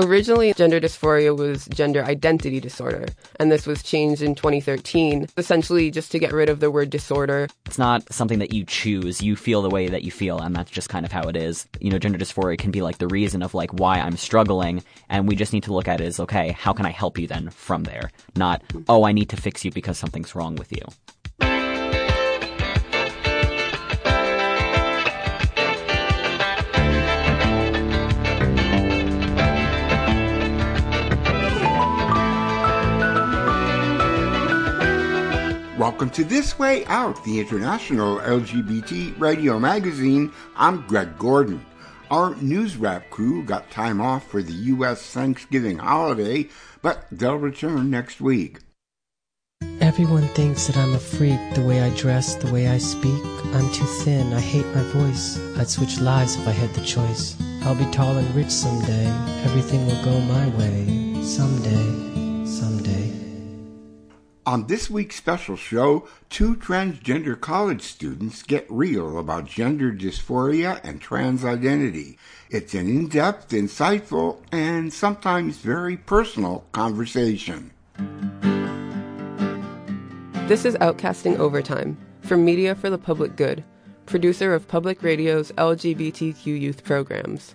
Originally, gender dysphoria was gender identity disorder, and this was changed in 2013, essentially just to get rid of the word disorder. It's not something that you choose. You feel the way that you feel, and that's just kind of how it is. You know, gender dysphoria can be like the reason of like why I'm struggling, and we just need to look at it as okay, how can I help you then from there? Not, oh, I need to fix you because something's wrong with you. Welcome to This Way Out, the international LGBT radio magazine. I'm Greg Gordon. Our news wrap crew got time off for the U.S. Thanksgiving holiday, but they'll return next week. Everyone thinks that I'm a freak, the way I dress, the way I speak. I'm too thin, I hate my voice. I'd switch lives if I had the choice. I'll be tall and rich someday. Everything will go my way. Someday, someday. On this week's special show, two transgender college students get real about gender dysphoria and trans identity. It's an in depth, insightful, and sometimes very personal conversation. This is Outcasting Overtime from Media for the Public Good, producer of Public Radio's LGBTQ youth programs.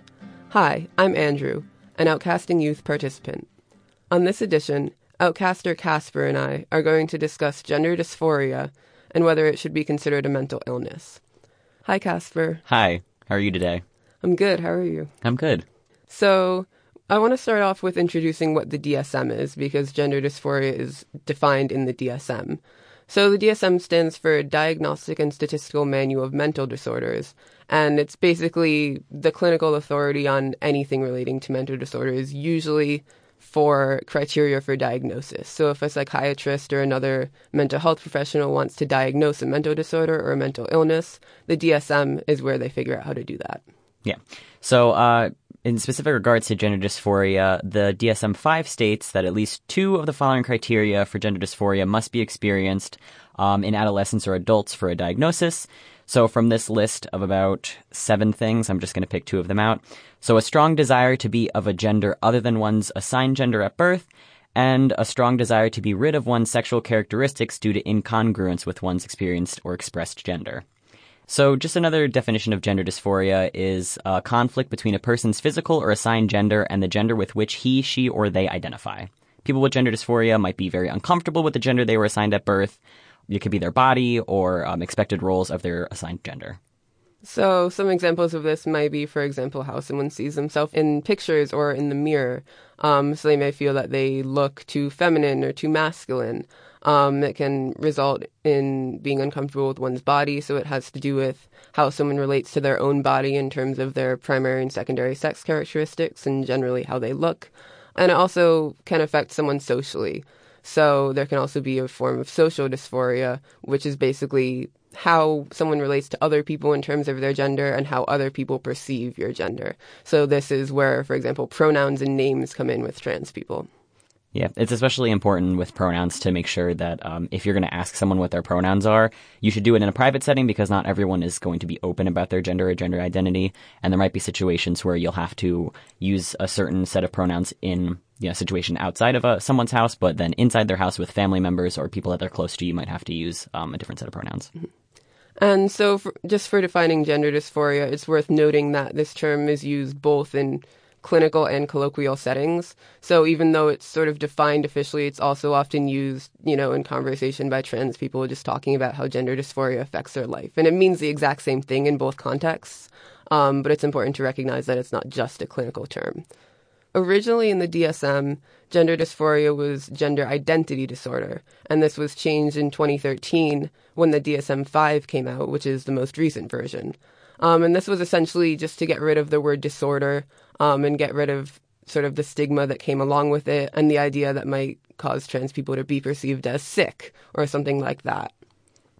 Hi, I'm Andrew, an Outcasting youth participant. On this edition, Outcaster Casper and I are going to discuss gender dysphoria and whether it should be considered a mental illness. Hi, Casper. Hi, how are you today? I'm good. How are you? I'm good. So, I want to start off with introducing what the DSM is because gender dysphoria is defined in the DSM. So, the DSM stands for Diagnostic and Statistical Manual of Mental Disorders, and it's basically the clinical authority on anything relating to mental disorders, usually for criteria for diagnosis. So if a psychiatrist or another mental health professional wants to diagnose a mental disorder or a mental illness, the DSM is where they figure out how to do that. Yeah. So, uh, in specific regards to gender dysphoria, the DSM 5 states that at least two of the following criteria for gender dysphoria must be experienced um, in adolescents or adults for a diagnosis. So, from this list of about seven things, I'm just going to pick two of them out. So, a strong desire to be of a gender other than one's assigned gender at birth, and a strong desire to be rid of one's sexual characteristics due to incongruence with one's experienced or expressed gender. So, just another definition of gender dysphoria is a conflict between a person's physical or assigned gender and the gender with which he, she, or they identify. People with gender dysphoria might be very uncomfortable with the gender they were assigned at birth, it could be their body or um, expected roles of their assigned gender. So, some examples of this might be, for example, how someone sees themselves in pictures or in the mirror. Um, so, they may feel that they look too feminine or too masculine. Um, it can result in being uncomfortable with one's body. So, it has to do with how someone relates to their own body in terms of their primary and secondary sex characteristics and generally how they look. And it also can affect someone socially. So there can also be a form of social dysphoria, which is basically how someone relates to other people in terms of their gender and how other people perceive your gender. So this is where, for example, pronouns and names come in with trans people. Yeah, it's especially important with pronouns to make sure that um, if you're going to ask someone what their pronouns are, you should do it in a private setting because not everyone is going to be open about their gender or gender identity. And there might be situations where you'll have to use a certain set of pronouns in you know, a situation outside of a, someone's house, but then inside their house with family members or people that they're close to, you might have to use um, a different set of pronouns. Mm-hmm. And so, for, just for defining gender dysphoria, it's worth noting that this term is used both in clinical and colloquial settings. So even though it's sort of defined officially, it's also often used, you know, in conversation by trans people just talking about how gender dysphoria affects their life. And it means the exact same thing in both contexts. Um, but it's important to recognize that it's not just a clinical term. Originally in the DSM, gender dysphoria was gender identity disorder, and this was changed in 2013 when the DSM 5 came out, which is the most recent version. Um, and this was essentially just to get rid of the word disorder um, and get rid of sort of the stigma that came along with it and the idea that might cause trans people to be perceived as sick or something like that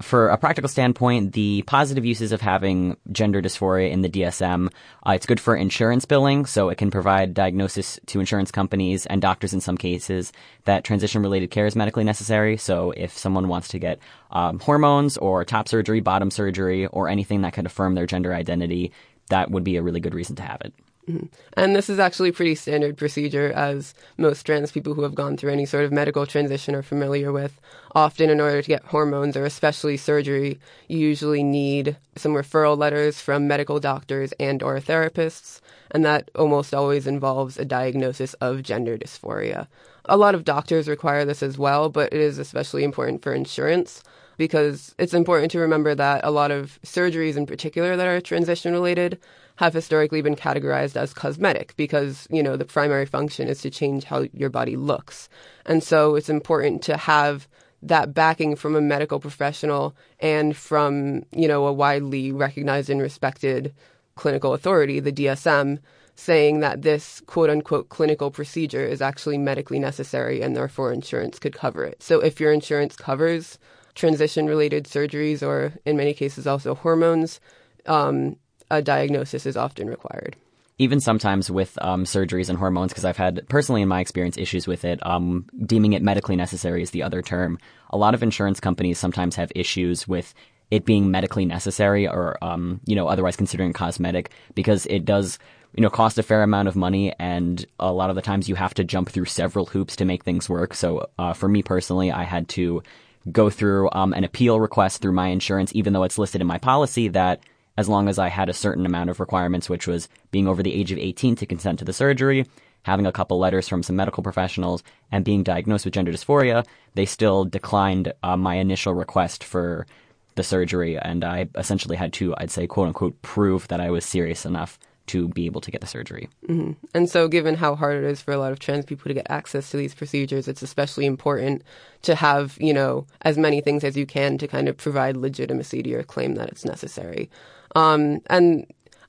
for a practical standpoint, the positive uses of having gender dysphoria in the DSM, uh, it's good for insurance billing, so it can provide diagnosis to insurance companies and doctors in some cases that transition related care is medically necessary. So if someone wants to get um, hormones or top surgery, bottom surgery, or anything that could affirm their gender identity, that would be a really good reason to have it. Mm-hmm. And this is actually pretty standard procedure, as most trans people who have gone through any sort of medical transition are familiar with. Often, in order to get hormones or especially surgery, you usually need some referral letters from medical doctors and/or therapists, and that almost always involves a diagnosis of gender dysphoria. A lot of doctors require this as well, but it is especially important for insurance because it's important to remember that a lot of surgeries in particular that are transition related have historically been categorized as cosmetic because, you know, the primary function is to change how your body looks. And so it's important to have that backing from a medical professional and from, you know, a widely recognized and respected clinical authority, the DSM, saying that this quote unquote clinical procedure is actually medically necessary and therefore insurance could cover it. So if your insurance covers transition related surgeries or in many cases also hormones, um, a diagnosis is often required. Even sometimes with um, surgeries and hormones, because I've had personally in my experience issues with it, um, deeming it medically necessary is the other term. A lot of insurance companies sometimes have issues with it being medically necessary or, um, you know, otherwise considering cosmetic because it does, you know, cost a fair amount of money and a lot of the times you have to jump through several hoops to make things work. So, uh, for me personally, I had to go through um, an appeal request through my insurance, even though it's listed in my policy that as long as I had a certain amount of requirements, which was being over the age of 18 to consent to the surgery, having a couple letters from some medical professionals, and being diagnosed with gender dysphoria, they still declined uh, my initial request for the surgery. And I essentially had to, I'd say, quote unquote, prove that I was serious enough to be able to get the surgery. Mm-hmm. And so, given how hard it is for a lot of trans people to get access to these procedures, it's especially important to have, you know, as many things as you can to kind of provide legitimacy to your claim that it's necessary. Um, and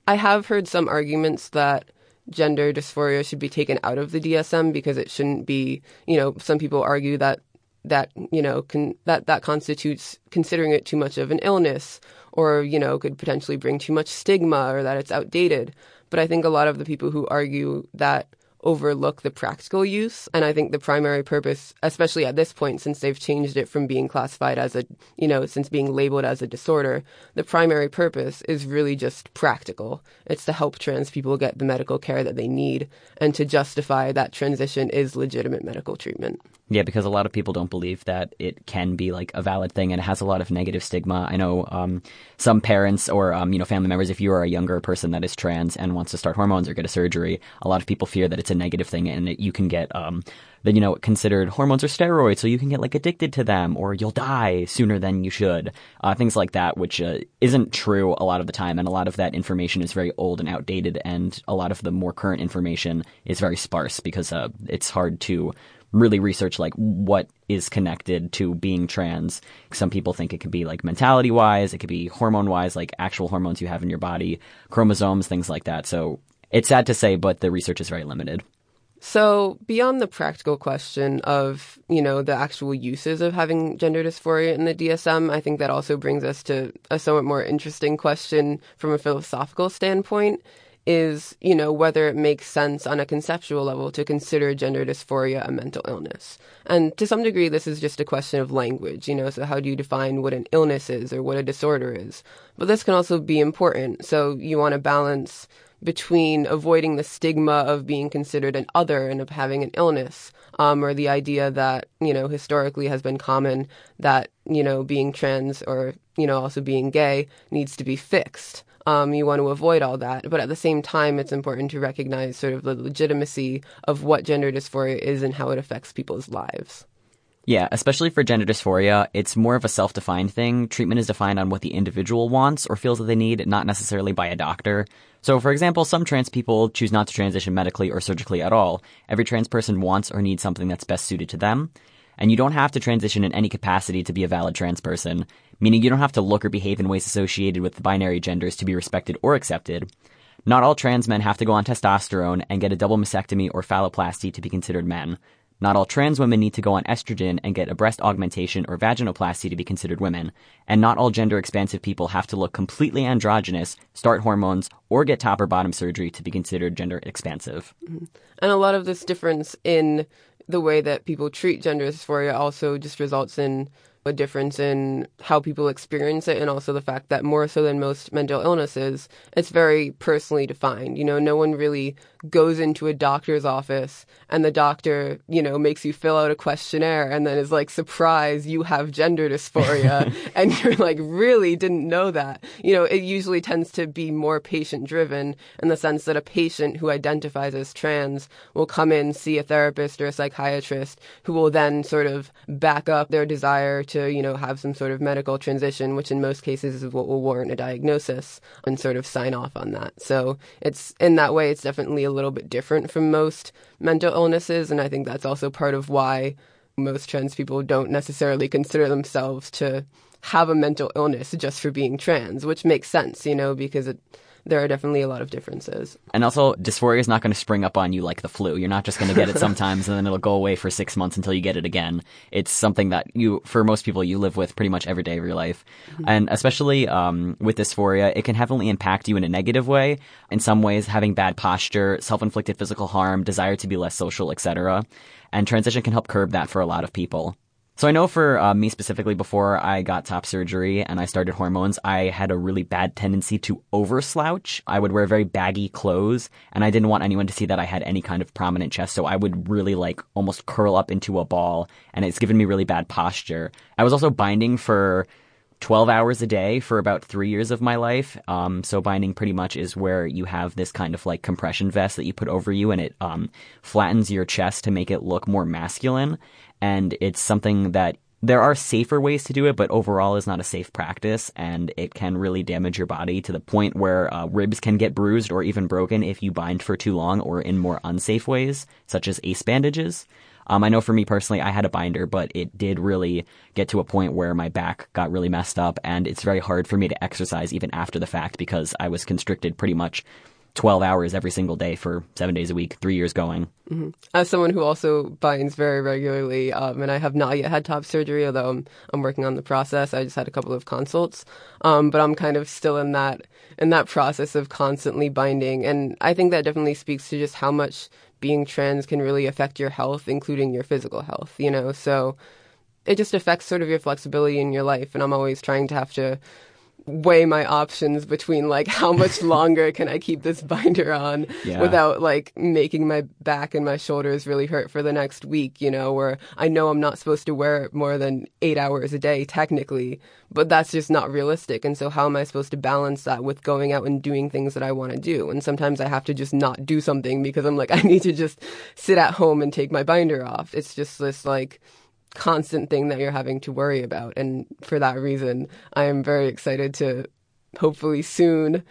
I have heard some arguments that gender dysphoria should be taken out of the DSM because it shouldn't be, you know, some people argue that that you know can, that that constitutes considering it too much of an illness or you know could potentially bring too much stigma or that it's outdated. But i think a lot of the people who argue that overlook the practical use. And I think the primary purpose, especially at this point, since they've changed it from being classified as a, you know, since being labeled as a disorder, the primary purpose is really just practical. It's to help trans people get the medical care that they need and to justify that transition is legitimate medical treatment. Yeah, because a lot of people don't believe that it can be like a valid thing, and it has a lot of negative stigma. I know um, some parents or um, you know family members, if you are a younger person that is trans and wants to start hormones or get a surgery, a lot of people fear that it's a negative thing, and that you can get um, that you know considered hormones or steroids, so you can get like addicted to them, or you'll die sooner than you should. Uh, things like that, which uh, isn't true a lot of the time, and a lot of that information is very old and outdated, and a lot of the more current information is very sparse because uh, it's hard to really research like what is connected to being trans. Some people think it could be like mentality wise, it could be hormone wise, like actual hormones you have in your body, chromosomes, things like that. So it's sad to say, but the research is very limited. So, beyond the practical question of, you know, the actual uses of having gender dysphoria in the DSM, I think that also brings us to a somewhat more interesting question from a philosophical standpoint is, you know, whether it makes sense on a conceptual level to consider gender dysphoria a mental illness. And to some degree, this is just a question of language, you know, so how do you define what an illness is or what a disorder is? But this can also be important. So you want to balance between avoiding the stigma of being considered an other and of having an illness, um, or the idea that, you know, historically has been common that, you know, being trans or, you know, also being gay needs to be fixed. Um, you want to avoid all that. But at the same time, it's important to recognize sort of the legitimacy of what gender dysphoria is and how it affects people's lives. Yeah, especially for gender dysphoria, it's more of a self defined thing. Treatment is defined on what the individual wants or feels that they need, not necessarily by a doctor. So, for example, some trans people choose not to transition medically or surgically at all. Every trans person wants or needs something that's best suited to them. And you don't have to transition in any capacity to be a valid trans person meaning you don't have to look or behave in ways associated with the binary genders to be respected or accepted. Not all trans men have to go on testosterone and get a double mastectomy or phalloplasty to be considered men. Not all trans women need to go on estrogen and get a breast augmentation or vaginoplasty to be considered women. And not all gender expansive people have to look completely androgynous, start hormones, or get top or bottom surgery to be considered gender expansive. Mm-hmm. And a lot of this difference in the way that people treat gender dysphoria also just results in a difference in how people experience it and also the fact that more so than most mental illnesses, it's very personally defined. You know, no one really goes into a doctor's office and the doctor, you know, makes you fill out a questionnaire and then is like, surprise, you have gender dysphoria. and you're like, really didn't know that. You know, it usually tends to be more patient driven in the sense that a patient who identifies as trans will come in, see a therapist or a psychiatrist who will then sort of back up their desire to, you know, have some sort of medical transition, which in most cases is what will warrant a diagnosis and sort of sign off on that. So it's in that way, it's definitely a little bit different from most mental illnesses. And I think that's also part of why most trans people don't necessarily consider themselves to have a mental illness just for being trans, which makes sense, you know, because it there are definitely a lot of differences. And also, dysphoria is not going to spring up on you like the flu. You're not just going to get it sometimes and then it'll go away for six months until you get it again. It's something that you, for most people, you live with pretty much every day of your life. Mm-hmm. And especially um, with dysphoria, it can heavily impact you in a negative way. In some ways, having bad posture, self-inflicted physical harm, desire to be less social, etc. And transition can help curb that for a lot of people. So I know for uh, me specifically, before I got top surgery and I started hormones, I had a really bad tendency to over slouch. I would wear very baggy clothes, and I didn't want anyone to see that I had any kind of prominent chest. So I would really like almost curl up into a ball, and it's given me really bad posture. I was also binding for 12 hours a day for about three years of my life. Um, so binding pretty much is where you have this kind of like compression vest that you put over you and it um, flattens your chest to make it look more masculine and it's something that there are safer ways to do it, but overall is not a safe practice, and it can really damage your body to the point where uh, ribs can get bruised or even broken if you bind for too long or in more unsafe ways, such as ace bandages. Um, I know for me personally, I had a binder, but it did really get to a point where my back got really messed up, and it's very hard for me to exercise even after the fact because I was constricted pretty much 12 hours every single day for seven days a week, three years going. Mm-hmm. As someone who also binds very regularly, um, and I have not yet had top surgery, although I'm, I'm working on the process. I just had a couple of consults, um, but I'm kind of still in that in that process of constantly binding, and I think that definitely speaks to just how much being trans can really affect your health, including your physical health. You know, so it just affects sort of your flexibility in your life, and I'm always trying to have to weigh my options between like how much longer can I keep this binder on yeah. without like making my back and my shoulders really hurt for the next week, you know, where I know I'm not supposed to wear it more than eight hours a day technically, but that's just not realistic. And so how am I supposed to balance that with going out and doing things that I want to do? And sometimes I have to just not do something because I'm like, I need to just sit at home and take my binder off. It's just this like, constant thing that you're having to worry about. And for that reason, I am very excited to hopefully soon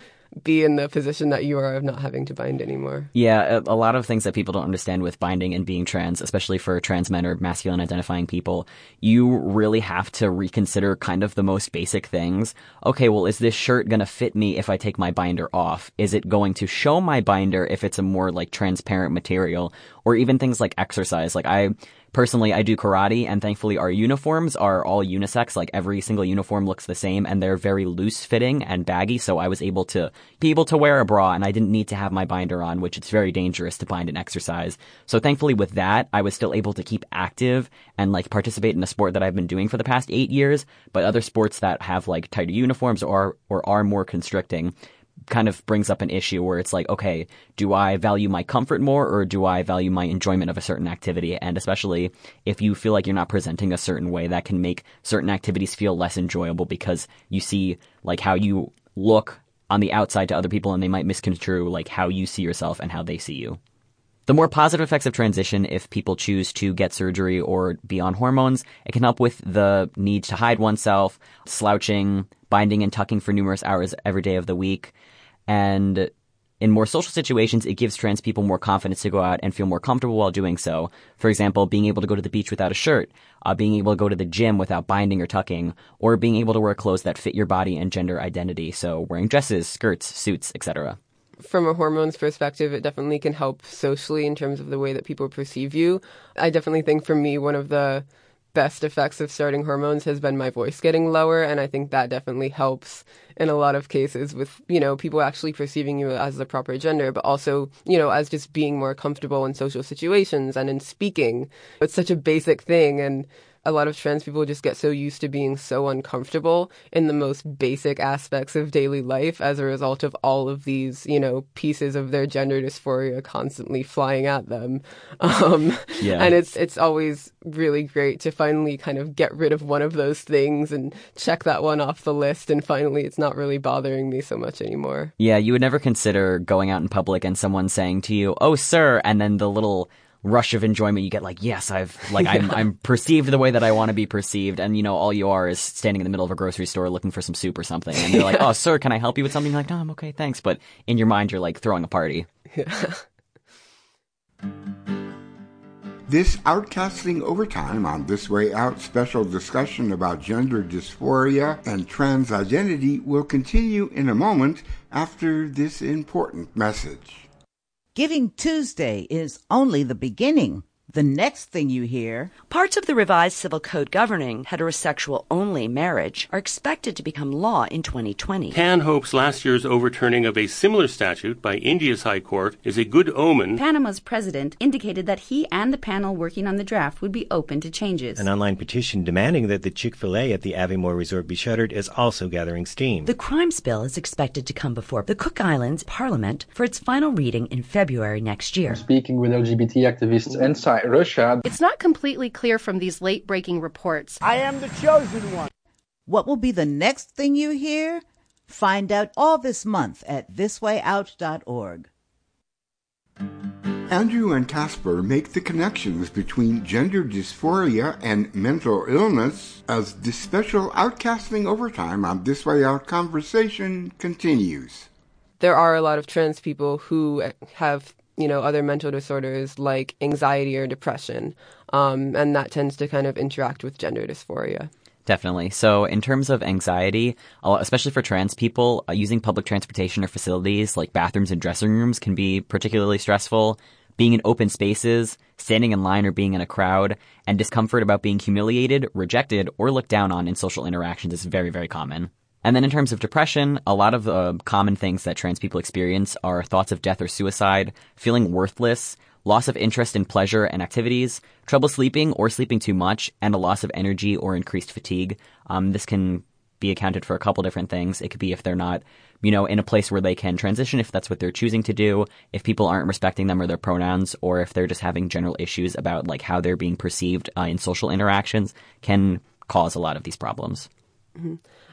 be in the position that you are of not having to bind anymore. Yeah, a, a, lot of things that people don't understand with binding and being trans, especially for trans men or masculine identifying people, you really have to reconsider kind of the most basic things. Okay, well, is this shirt going to fit me if I take my binder off? Is it going to show my binder if it's a more like transparent material? Or even things like exercise. Like I Personally, I do karate, and thankfully our uniforms are all unisex. Like every single uniform looks the same, and they're very loose fitting and baggy. So I was able to be able to wear a bra, and I didn't need to have my binder on, which it's very dangerous to bind and exercise. So thankfully, with that, I was still able to keep active and like participate in a sport that I've been doing for the past eight years. But other sports that have like tighter uniforms or or are more constricting, kind of brings up an issue where it's like, okay, do I value my comfort more or do I value my enjoyment of a certain activity? And especially if you feel like you're not presenting a certain way, that can make certain activities feel less enjoyable because you see like how you look on the outside to other people and they might misconstrue like how you see yourself and how they see you. The more positive effects of transition, if people choose to get surgery or be on hormones, it can help with the need to hide oneself, slouching, binding and tucking for numerous hours every day of the week, and in more social situations, it gives trans people more confidence to go out and feel more comfortable while doing so. For example, being able to go to the beach without a shirt, uh, being able to go to the gym without binding or tucking, or being able to wear clothes that fit your body and gender identity. So wearing dresses, skirts, suits, etc. From a hormones perspective, it definitely can help socially in terms of the way that people perceive you. I definitely think for me, one of the best effects of starting hormones has been my voice getting lower and i think that definitely helps in a lot of cases with you know people actually perceiving you as the proper gender but also you know as just being more comfortable in social situations and in speaking it's such a basic thing and a lot of trans people just get so used to being so uncomfortable in the most basic aspects of daily life as a result of all of these, you know, pieces of their gender dysphoria constantly flying at them. Um, Yeah. And it's it's always really great to finally kind of get rid of one of those things and check that one off the list, and finally it's not really bothering me so much anymore. Yeah, you would never consider going out in public and someone saying to you, "Oh, sir," and then the little rush of enjoyment you get like, "Yes, I've like I'm I'm perceived the way that I want to be perceived." And you know, all you are is standing in the middle of a grocery store looking for some soup or something. And you're like, "Oh, sir, can I help you with something?" You're like, "No, I'm okay, thanks." But in your mind you're like throwing a party. This Outcasting Overtime on This Way Out special discussion about gender dysphoria and trans identity will continue in a moment after this important message. Giving Tuesday is only the beginning. The next thing you hear, Parts of the revised civil code governing heterosexual only marriage are expected to become law in 2020. Pan hopes last year's overturning of a similar statute by India's High Court is a good omen. Panama's president indicated that he and the panel working on the draft would be open to changes. An online petition demanding that the Chick fil A at the Aviemore Resort be shuttered is also gathering steam. The crimes bill is expected to come before the Cook Islands Parliament for its final reading in February next year. Speaking with LGBT activists and inside Russia, It's not completely clear from these late breaking reports. I am the chosen one. what will be the next thing you hear? Find out all this month at thiswayout.org. Andrew and Casper make the connections between gender dysphoria and mental illness as this special Outcasting Overtime on This Way Out conversation continues. there are a lot of trans people who have you know other mental disorders like anxiety or depression um, and that tends to kind of interact with gender dysphoria Definitely. So, in terms of anxiety, especially for trans people, uh, using public transportation or facilities like bathrooms and dressing rooms can be particularly stressful. Being in open spaces, standing in line or being in a crowd, and discomfort about being humiliated, rejected, or looked down on in social interactions is very, very common. And then in terms of depression, a lot of uh, common things that trans people experience are thoughts of death or suicide, feeling worthless, loss of interest in pleasure and activities, trouble sleeping or sleeping too much, and a loss of energy or increased fatigue. Um, this can be accounted for a couple different things. It could be if they're not, you know, in a place where they can transition, if that's what they're choosing to do, if people aren't respecting them or their pronouns, or if they're just having general issues about like how they're being perceived uh, in social interactions, can cause a lot of these problems.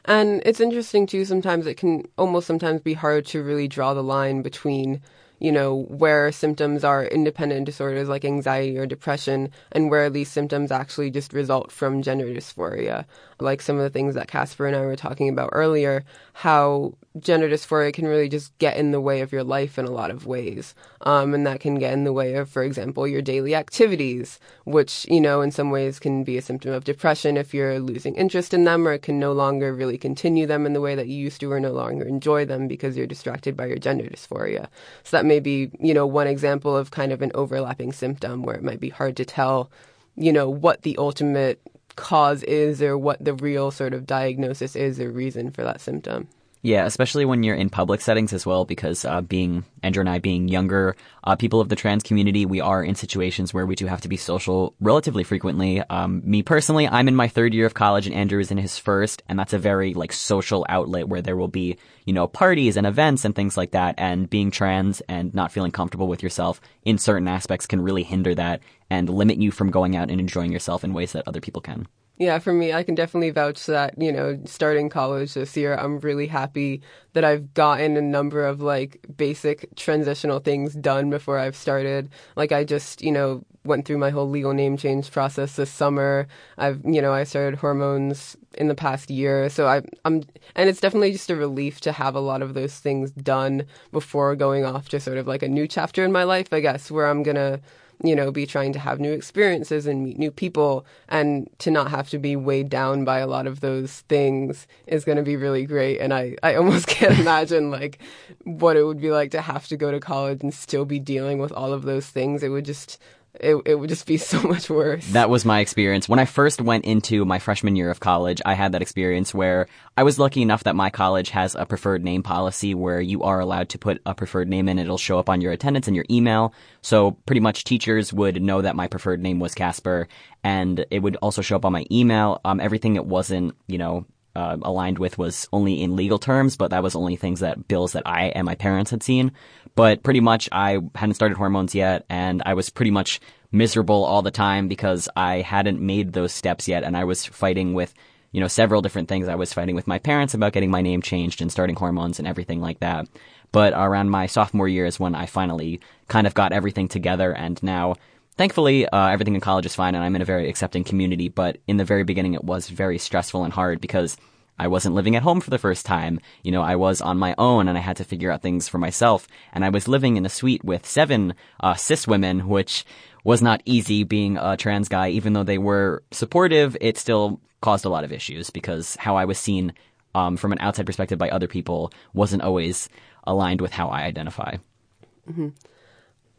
And it's interesting too sometimes it can almost sometimes be hard to really draw the line between you know where symptoms are independent disorders like anxiety or depression and where these symptoms actually just result from gender dysphoria. Like some of the things that Casper and I were talking about earlier how gender dysphoria can really just get in the way of your life in a lot of ways. Um, and that can get in the way of for example your daily activities which you know in some ways can be a symptom of depression if you're losing interest in them or can no longer really continue them in the way that you used to or no longer enjoy them because you're distracted by your gender dysphoria. So that may be you know one example of kind of an overlapping symptom where it might be hard to tell you know what the ultimate cause is or what the real sort of diagnosis is or reason for that symptom Yeah, especially when you're in public settings as well, because uh, being Andrew and I being younger uh, people of the trans community, we are in situations where we do have to be social relatively frequently. Um, me personally, I'm in my third year of college, and Andrew is in his first, and that's a very like social outlet where there will be you know parties and events and things like that. And being trans and not feeling comfortable with yourself in certain aspects can really hinder that and limit you from going out and enjoying yourself in ways that other people can. Yeah, for me, I can definitely vouch that, you know, starting college this year, I'm really happy that I've gotten a number of like basic transitional things done before I've started. Like, I just, you know, went through my whole legal name change process this summer. I've, you know, I started hormones in the past year. So I, I'm, and it's definitely just a relief to have a lot of those things done before going off to sort of like a new chapter in my life, I guess, where I'm going to, you know, be trying to have new experiences and meet new people and to not have to be weighed down by a lot of those things is going to be really great. And I, I almost can't imagine like what it would be like to have to go to college and still be dealing with all of those things. It would just, it, it would just be so much worse. That was my experience. When I first went into my freshman year of college, I had that experience where I was lucky enough that my college has a preferred name policy where you are allowed to put a preferred name in. It'll show up on your attendance and your email. So pretty much teachers would know that my preferred name was Casper and it would also show up on my email. Um, everything it wasn't, you know, uh, aligned with was only in legal terms, but that was only things that bills that I and my parents had seen. But pretty much I hadn't started hormones yet and I was pretty much miserable all the time because I hadn't made those steps yet and I was fighting with, you know, several different things. I was fighting with my parents about getting my name changed and starting hormones and everything like that. But around my sophomore year is when I finally kind of got everything together and now thankfully, uh, everything in college is fine and I'm in a very accepting community. But in the very beginning, it was very stressful and hard because I wasn't living at home for the first time. You know, I was on my own and I had to figure out things for myself. And I was living in a suite with seven uh, cis women, which was not easy being a trans guy. Even though they were supportive, it still caused a lot of issues because how I was seen um, from an outside perspective by other people wasn't always aligned with how I identify. Mm-hmm.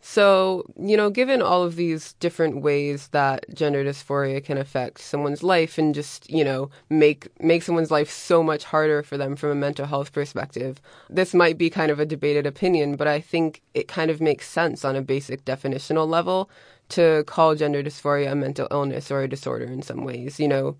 So, you know, given all of these different ways that gender dysphoria can affect someone's life and just, you know, make make someone's life so much harder for them from a mental health perspective. This might be kind of a debated opinion, but I think it kind of makes sense on a basic definitional level to call gender dysphoria a mental illness or a disorder in some ways. You know,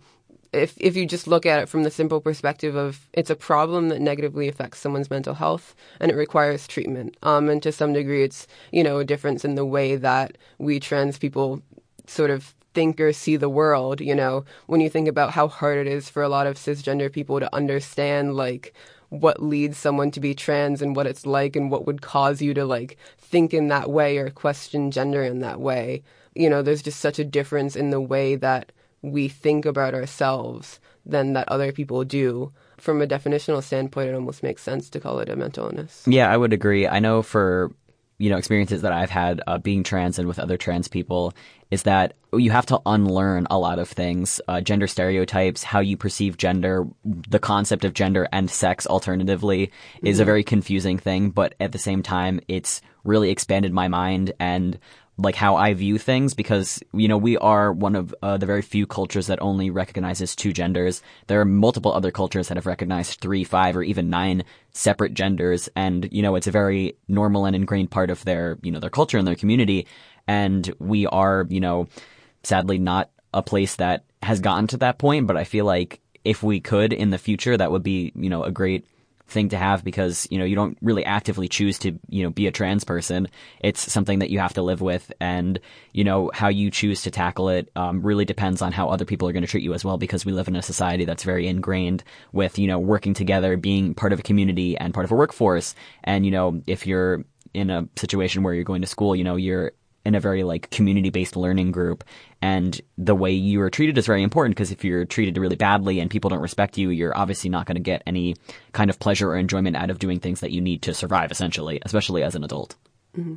if if you just look at it from the simple perspective of it's a problem that negatively affects someone's mental health and it requires treatment. Um, and to some degree, it's you know a difference in the way that we trans people sort of think or see the world. You know, when you think about how hard it is for a lot of cisgender people to understand like what leads someone to be trans and what it's like and what would cause you to like think in that way or question gender in that way. You know, there's just such a difference in the way that we think about ourselves than that other people do. From a definitional standpoint, it almost makes sense to call it a mental illness. Yeah, I would agree. I know for you know experiences that I've had uh, being trans and with other trans people is that you have to unlearn a lot of things, uh, gender stereotypes, how you perceive gender, the concept of gender and sex alternatively is mm-hmm. a very confusing thing, but at the same time, it's really expanded my mind and like how I view things because you know we are one of uh, the very few cultures that only recognizes two genders. There are multiple other cultures that have recognized three, five, or even nine separate genders, and you know it's a very normal and ingrained part of their you know their culture and their community. And we are you know sadly not a place that has gotten to that point, but I feel like if we could in the future, that would be you know a great thing to have because you know you don't really actively choose to you know be a trans person. It's something that you have to live with. And you know how you choose to tackle it um, really depends on how other people are going to treat you as well because we live in a society that's very ingrained with you know working together being part of a community and part of a workforce. And you know if you're in a situation where you're going to school you know you're in a very like community based learning group and the way you are treated is very important because if you're treated really badly and people don't respect you you're obviously not going to get any kind of pleasure or enjoyment out of doing things that you need to survive essentially especially as an adult mm-hmm.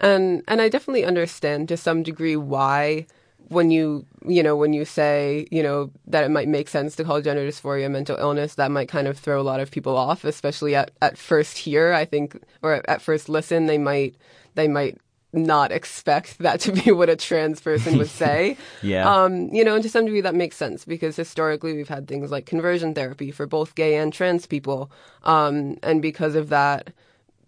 and and i definitely understand to some degree why when you you know when you say you know that it might make sense to call gender dysphoria a mental illness that might kind of throw a lot of people off especially at, at first hear i think or at first listen they might they might not expect that to be what a trans person would say. yeah. Um, you know, and to some degree that makes sense because historically we've had things like conversion therapy for both gay and trans people. Um, and because of that,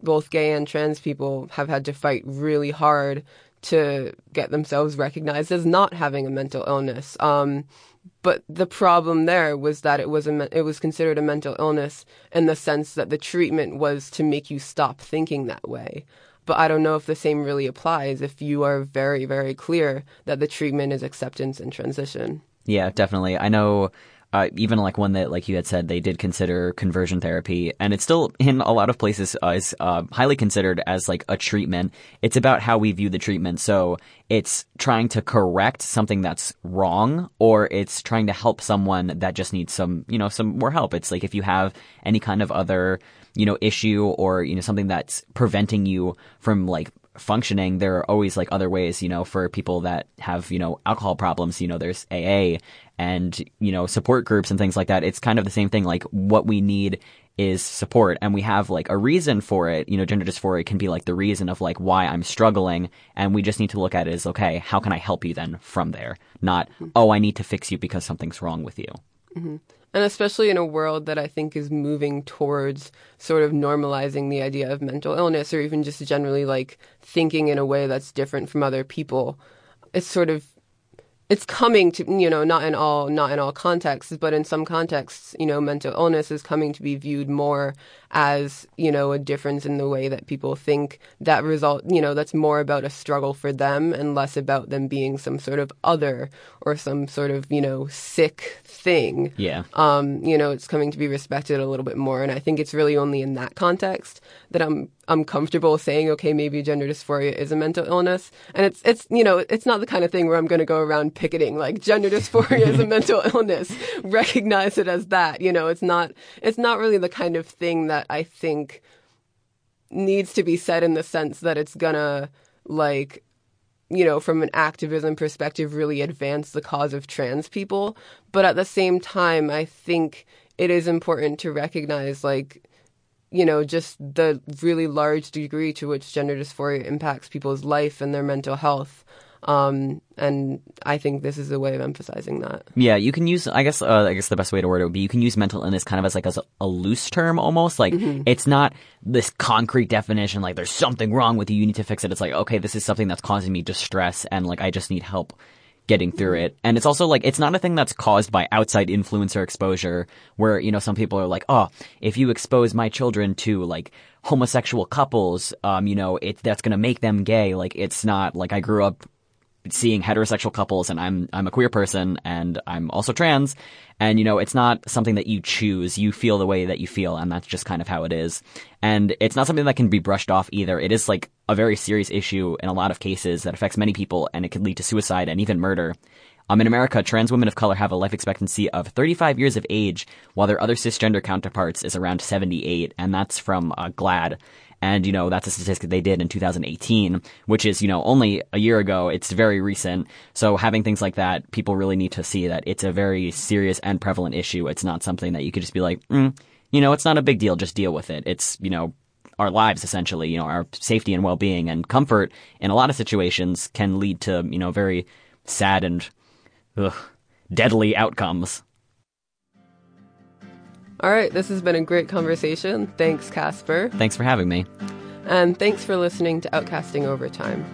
both gay and trans people have had to fight really hard to get themselves recognized as not having a mental illness. Um, but the problem there was that it was a it was considered a mental illness in the sense that the treatment was to make you stop thinking that way. But I don't know if the same really applies if you are very, very clear that the treatment is acceptance and transition. Yeah, definitely. I know uh, even like one that, like you had said, they did consider conversion therapy, and it's still in a lot of places uh, is uh, highly considered as like a treatment. It's about how we view the treatment. So it's trying to correct something that's wrong, or it's trying to help someone that just needs some, you know, some more help. It's like if you have any kind of other, you know, issue or you know something that's preventing you from like functioning, there are always like other ways, you know, for people that have, you know, alcohol problems, you know, there's AA and, you know, support groups and things like that. It's kind of the same thing. Like what we need is support and we have like a reason for it, you know, gender dysphoria can be like the reason of like why I'm struggling. And we just need to look at it as, okay, how can I help you then from there? Not, oh, I need to fix you because something's wrong with you. hmm And especially in a world that I think is moving towards sort of normalizing the idea of mental illness or even just generally like thinking in a way that's different from other people. It's sort of it's coming to you know not in all not in all contexts but in some contexts you know mental illness is coming to be viewed more as you know a difference in the way that people think that result you know that's more about a struggle for them and less about them being some sort of other or some sort of you know sick thing. Yeah. um you know it's coming to be respected a little bit more and i think it's really only in that context that i'm i'm comfortable saying okay maybe gender dysphoria is a mental illness. And it's it's you know it's not the kind of thing where i'm going to go around picketing like gender dysphoria is a mental illness. Recognize it as that. You know it's not it's not really the kind of thing that i think needs to be said in the sense that it's gonna like you know from an activism perspective really advance the cause of trans people. But at the same time i think it is important to recognize like you know just the really large degree to which gender dysphoria impacts people's life and their mental health um, and i think this is a way of emphasizing that Yeah, you can use. I guess. Uh, I guess the best way to word it would be you can use mental illness kind of as like as a, loose term almost. Like Mhm. it's not this concrete definition. Like there's something wrong with you. You need to fix it. It's like okay, this is something that's causing me distress, and like I just need help getting through it. And it's also like it's not a thing that's caused by outside influencer exposure. Where you know some people are like, oh, if you expose my children to like homosexual couples, um, you know, it that's gonna make them gay. Like it's not like I grew up seeing heterosexual couples and I'm I'm a queer person and I'm also trans. And you know it's not something that you choose. You feel the way that you feel and that's just kind of how it is. And it's not something that can be brushed off either. It is like a very serious issue in a lot of cases that affects many people and it can lead to suicide and even murder. Um, in America, trans women of color have a life expectancy of 35 years of age, while their other cisgender counterparts is around 78, and that's from uh, GLAAD. And, you know, that's a statistic they did in 2018, which is, you know, only a year ago. It's very recent. So having things like that, people really need to see that it's a very serious and prevalent issue. It's not something that you could just be like, mm, you know, it's not a big deal. Just deal with it. It's, you know, our lives essentially, you know, our safety and well-being and comfort in a lot of situations can lead to, you know, very sad and ugh, deadly outcomes. All right this has been a great conversation thanks casper Thanks for having me. And thanks for listening to Outcasting Overtime.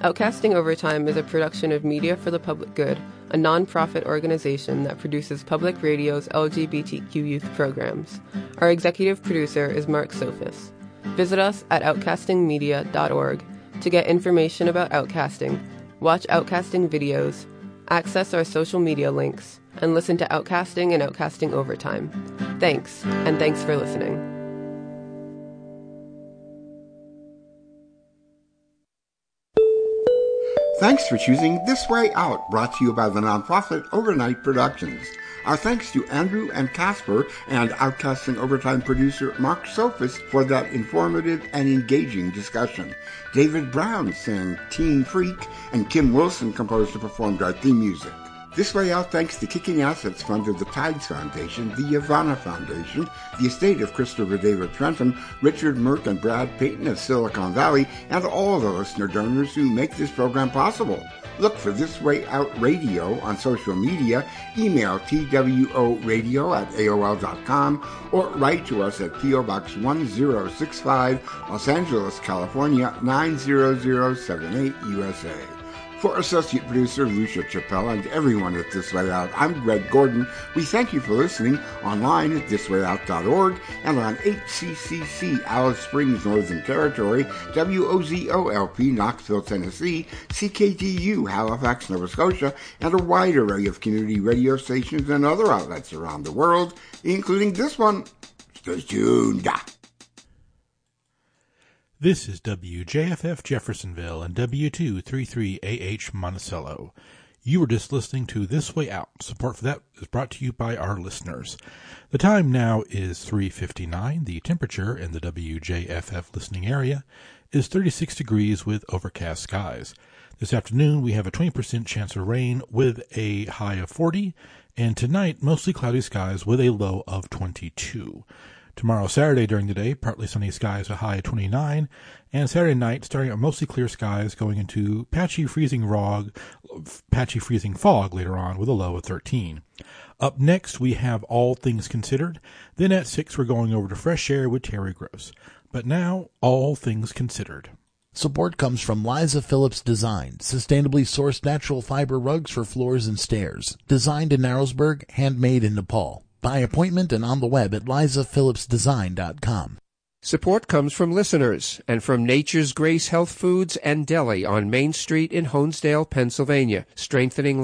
Outcasting Overtime is a production of Media for the Public Good, a nonprofit organization that produces public radio's LGBTQ youth programs. Our executive producer is Mark Sophis. Visit us at outcastingmedia.org to get information about outcasting, watch outcasting videos, access our social media links, and listen to Outcasting and Outcasting Overtime. Thanks, and thanks for listening. Thanks for choosing This Way Out, brought to you by the nonprofit Overnight Productions. Our thanks to Andrew and Casper and Outcasting Overtime producer Mark Sophis for that informative and engaging discussion. David Brown sang Teen Freak, and Kim Wilson composed and performed our theme music. This Way Out thanks to Kicking Assets Fund of the Tides Foundation, the Yavana Foundation, the estate of Christopher David Trentham, Richard Merck and Brad Payton of Silicon Valley, and all the listener donors who make this program possible. Look for This Way Out Radio on social media, email tworadio at aol.com, or write to us at P.O. Box 1065, Los Angeles, California 90078 USA. For associate producer Lucia Chappelle and everyone at This Way Out, I'm Greg Gordon. We thank you for listening online at thiswayout.org and on 8CCC Alice Springs, Northern Territory, WOZOLP Knoxville, Tennessee, CKDU Halifax, Nova Scotia, and a wide array of community radio stations and other outlets around the world, including this one. Stay tuned. This is WJFF Jeffersonville and W233AH Monticello. You were just listening to This Way Out. Support for that is brought to you by our listeners. The time now is 3:59. The temperature in the WJFF listening area is 36 degrees with overcast skies. This afternoon we have a 20% chance of rain with a high of 40, and tonight mostly cloudy skies with a low of 22. Tomorrow, Saturday, during the day, partly sunny skies, a high of 29. And Saturday night, starting out mostly clear skies, going into patchy freezing rog, patchy freezing fog later on with a low of 13. Up next, we have All Things Considered. Then at 6, we're going over to Fresh Air with Terry Gross. But now, All Things Considered. Support comes from Liza Phillips Design, sustainably sourced natural fiber rugs for floors and stairs. Designed in Narrowsburg, handmade in Nepal. By appointment and on the web at lizaphillipsdesign.com. Support comes from listeners and from Nature's Grace Health Foods and Deli on Main Street in Honesdale, Pennsylvania, strengthening.